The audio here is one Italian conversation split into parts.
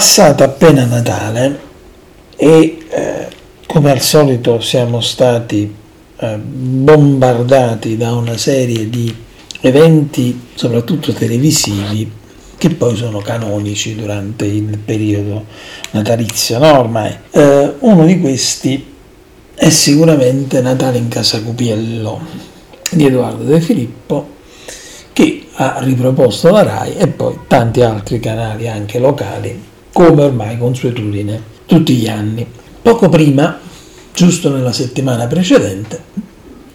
passato appena Natale e eh, come al solito siamo stati eh, bombardati da una serie di eventi, soprattutto televisivi, che poi sono canonici durante il periodo natalizio. No, ormai eh, uno di questi è sicuramente Natale in Casa Cupiello di Edoardo De Filippo che ha riproposto la RAI e poi tanti altri canali anche locali come ormai consuetudine tutti gli anni. Poco prima, giusto nella settimana precedente,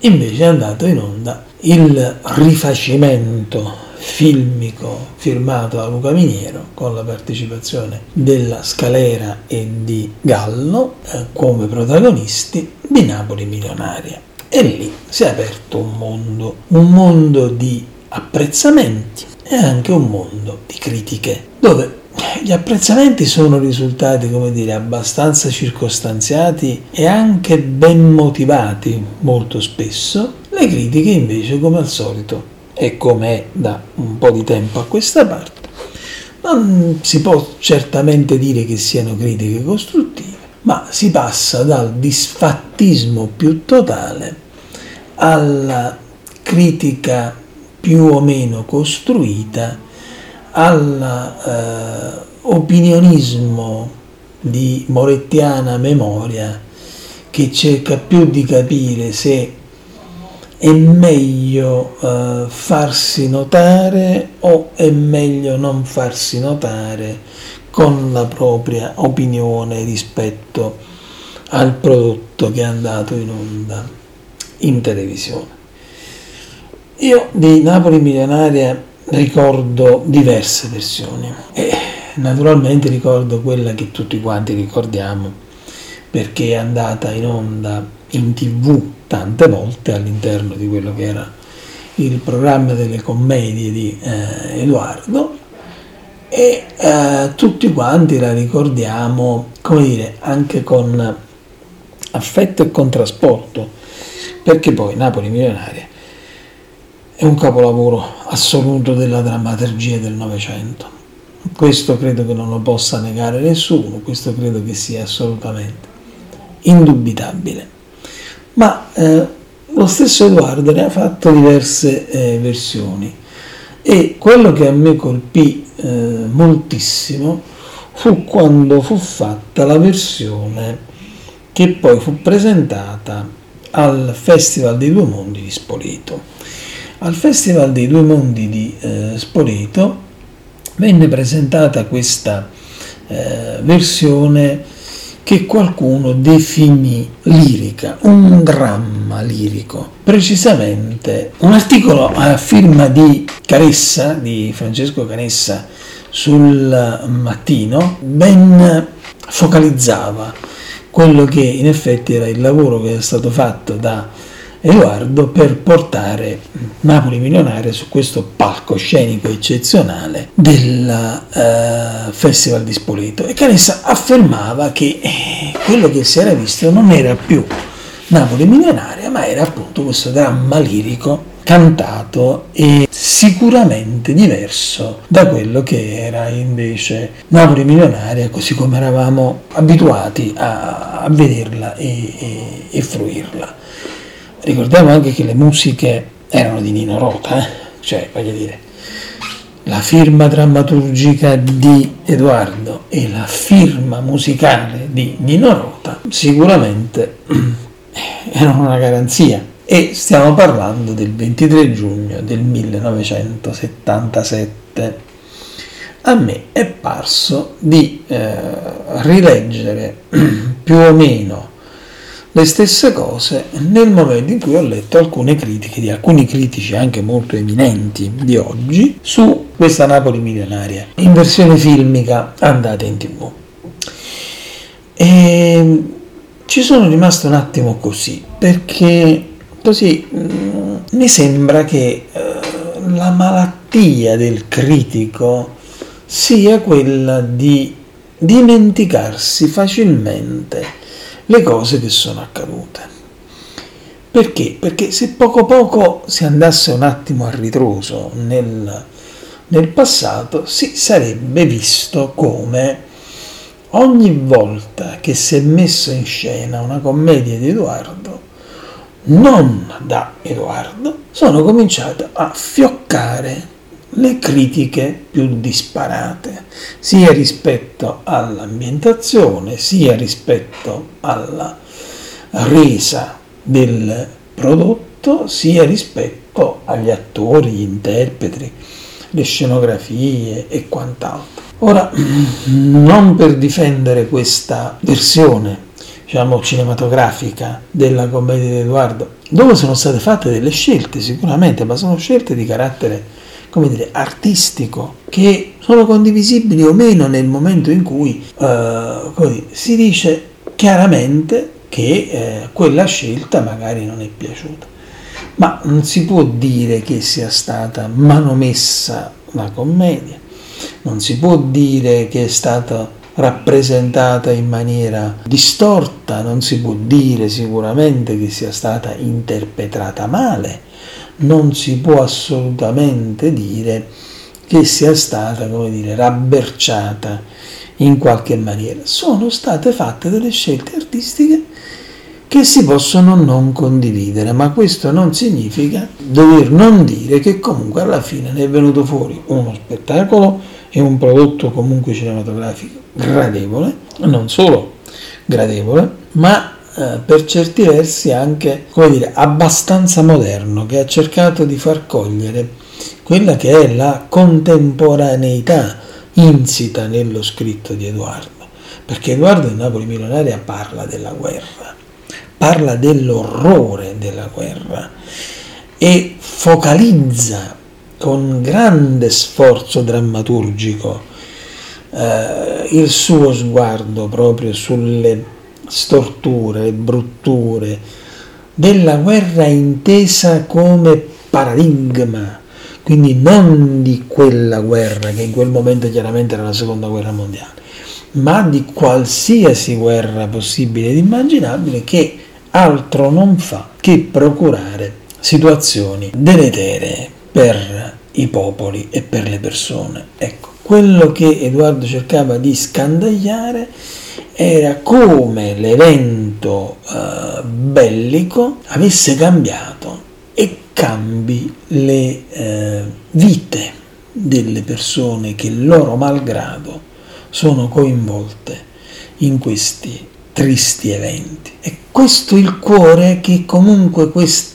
invece è andato in onda il rifacimento filmico firmato da Luca Miniero con la partecipazione della Scalera e di Gallo eh, come protagonisti di Napoli Milionaria. E lì si è aperto un mondo, un mondo di apprezzamenti e anche un mondo di critiche, dove gli apprezzamenti sono risultati, come dire, abbastanza circostanziati e anche ben motivati molto spesso, le critiche invece, come al solito, e come è da un po' di tempo a questa parte, non si può certamente dire che siano critiche costruttive, ma si passa dal disfattismo più totale alla critica più o meno costruita all'opinionismo eh, di morettiana memoria che cerca più di capire se è meglio eh, farsi notare o è meglio non farsi notare con la propria opinione rispetto al prodotto che è andato in onda in televisione. Io di Napoli Milionaria ricordo diverse versioni e naturalmente ricordo quella che tutti quanti ricordiamo perché è andata in onda in tv tante volte all'interno di quello che era il programma delle commedie di eh, Edoardo e eh, tutti quanti la ricordiamo come dire anche con affetto e con trasporto perché poi Napoli Milionaria è un capolavoro assoluto della drammaturgia del Novecento. Questo credo che non lo possa negare nessuno, questo credo che sia assolutamente indubitabile. Ma eh, lo stesso Edoardo ne ha fatto diverse eh, versioni e quello che a me colpì eh, moltissimo fu quando fu fatta la versione che poi fu presentata al Festival dei Due Mondi di Spoleto al Festival dei Due Mondi di eh, Spoleto venne presentata questa eh, versione che qualcuno definì lirica, un dramma lirico, precisamente un articolo a firma di Caressa, di Francesco Canessa sul mattino, ben focalizzava quello che in effetti era il lavoro che è stato fatto da Edoardo per portare Napoli milionaria su questo palcoscenico eccezionale del uh, Festival di Spoleto e Canessa affermava che eh, quello che si era visto non era più Napoli milionaria ma era appunto questo dramma lirico cantato e sicuramente diverso da quello che era invece Napoli milionaria così come eravamo abituati a, a vederla e, e, e fruirla. Ricordiamo anche che le musiche erano di Nino Rota, eh? cioè voglio dire, la firma drammaturgica di Edoardo e la firma musicale di Nino Rota sicuramente erano una garanzia. E stiamo parlando del 23 giugno del 1977. A me è parso di eh, rileggere più o meno le stesse cose nel momento in cui ho letto alcune critiche di alcuni critici anche molto eminenti di oggi su questa Napoli milionaria in versione filmica andata in tv. E ci sono rimasto un attimo così perché così mm, mi sembra che uh, la malattia del critico sia quella di dimenticarsi facilmente le cose che sono accadute. Perché? Perché se poco poco si andasse un attimo a ritroso nel, nel passato, si sarebbe visto come ogni volta che si è messo in scena una commedia di Edoardo, non da Edoardo, sono cominciate a fioccare le critiche più disparate, sia rispetto all'ambientazione, sia rispetto alla resa del prodotto, sia rispetto agli attori, gli interpreti, le scenografie e quant'altro. Ora, non per difendere questa versione, diciamo, cinematografica della commedia di Edoardo, dove sono state fatte delle scelte sicuramente, ma sono scelte di carattere come dire, artistico che sono condivisibili o meno nel momento in cui eh, si dice chiaramente che eh, quella scelta magari non è piaciuta. Ma non si può dire che sia stata manomessa la commedia, non si può dire che è stata rappresentata in maniera distorta, non si può dire sicuramente che sia stata interpretata male, non si può assolutamente dire che sia stata, come dire, rabberciata in qualche maniera. Sono state fatte delle scelte artistiche che si possono non condividere, ma questo non significa dover non dire che comunque alla fine ne è venuto fuori uno spettacolo e un prodotto comunque cinematografico gradevole, non solo gradevole, ma eh, per certi versi anche, come dire, abbastanza moderno, che ha cercato di far cogliere quella che è la contemporaneità insita nello scritto di Edoardo, perché Edoardo in Napoli Milionaria parla della guerra, parla dell'orrore della guerra e focalizza con grande sforzo drammaturgico eh, il suo sguardo proprio sulle storture, brutture della guerra intesa come paradigma, quindi non di quella guerra che in quel momento chiaramente era la seconda guerra mondiale, ma di qualsiasi guerra possibile ed immaginabile che altro non fa che procurare situazioni deletere per i popoli e per le persone. Ecco, quello che Edoardo cercava di scandagliare era come l'evento eh, bellico avesse cambiato e cambi le eh, vite delle persone che loro malgrado sono coinvolte in questi tristi eventi. E questo è il cuore che comunque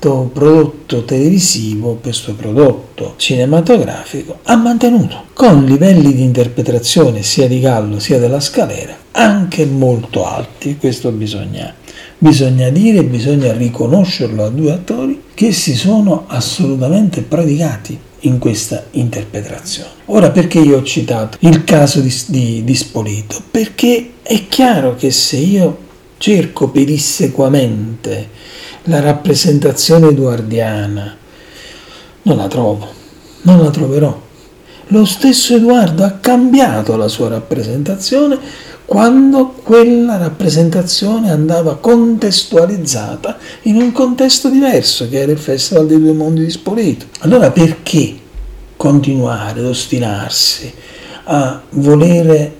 questo prodotto televisivo, questo prodotto cinematografico ha mantenuto, con livelli di interpretazione sia di Gallo sia della Scalera anche molto alti, questo bisogna, bisogna dire, bisogna riconoscerlo a due attori che si sono assolutamente prodigati in questa interpretazione. Ora perché io ho citato il caso di, di, di Spolito? Perché è chiaro che se io cerco pedissequamente la rappresentazione edoardiana, non la trovo, non la troverò. Lo stesso Edoardo ha cambiato la sua rappresentazione quando quella rappresentazione andava contestualizzata in un contesto diverso, che era il Festival dei Due Mondi di Spoleto. Allora perché continuare ad ostinarsi a volere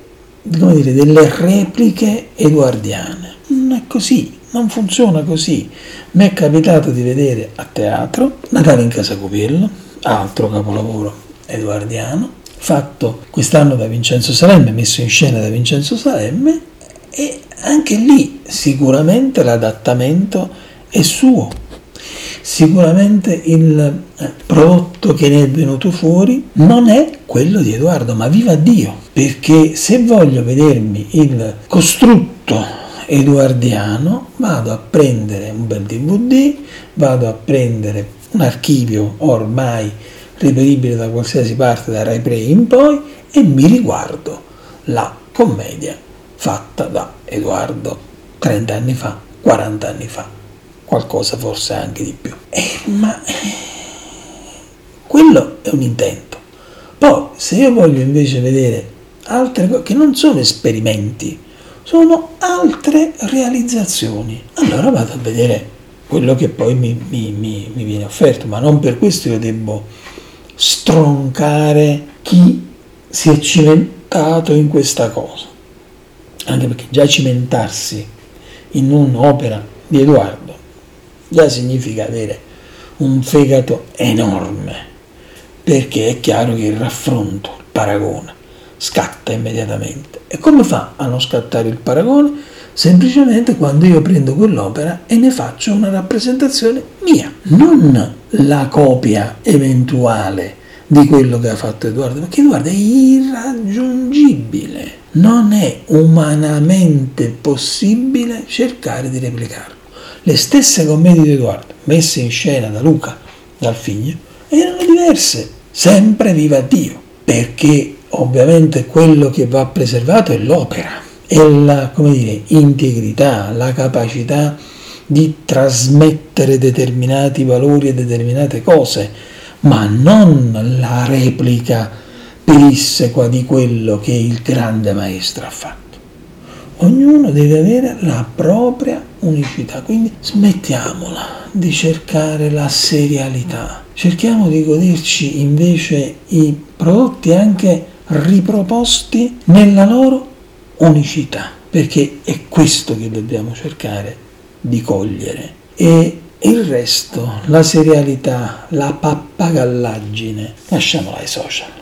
come dire, delle repliche edoardiane? Non è così, non funziona così. Mi è capitato di vedere a teatro Natale in Casa Copiello, altro capolavoro edoardiano, fatto quest'anno da Vincenzo Salemme, messo in scena da Vincenzo Salemme, e anche lì sicuramente l'adattamento è suo. Sicuramente il eh, prodotto che ne è venuto fuori non è quello di Edoardo, ma viva Dio, perché se voglio vedermi il costrutto edoardiano vado a prendere un bel DVD, vado a prendere un archivio ormai reperibile da qualsiasi parte da Rai Play in poi e mi riguardo la commedia fatta da Edoardo 30 anni fa, 40 anni fa, qualcosa forse anche di più. Eh, ma quello è un intento. Poi se io voglio invece vedere altre cose che non sono esperimenti, sono altre realizzazioni, allora vado a vedere quello che poi mi, mi, mi, mi viene offerto, ma non per questo io devo stroncare chi si è cimentato in questa cosa. anche perché già cimentarsi in un'opera di Edoardo già significa avere un fegato enorme, perché è chiaro che il raffronto, il paragone, scatta immediatamente. E come fa a non scattare il paragone? Semplicemente quando io prendo quell'opera e ne faccio una rappresentazione mia, non la copia eventuale di quello che ha fatto Edoardo, perché Edoardo è irraggiungibile, non è umanamente possibile cercare di replicarlo. Le stesse commedie di Edoardo, messe in scena da Luca, dal figlio, erano diverse, sempre viva Dio, perché ovviamente quello che va preservato è l'opera, è la dire, integrità, la capacità di trasmettere determinati valori e determinate cose, ma non la replica pedissequa di quello che il grande maestro ha fatto. Ognuno deve avere la propria unicità, quindi smettiamola di cercare la serialità, cerchiamo di goderci invece i prodotti anche riproposti nella loro unicità, perché è questo che dobbiamo cercare di cogliere. E il resto, la serialità, la pappagallaggine, lasciamola ai social.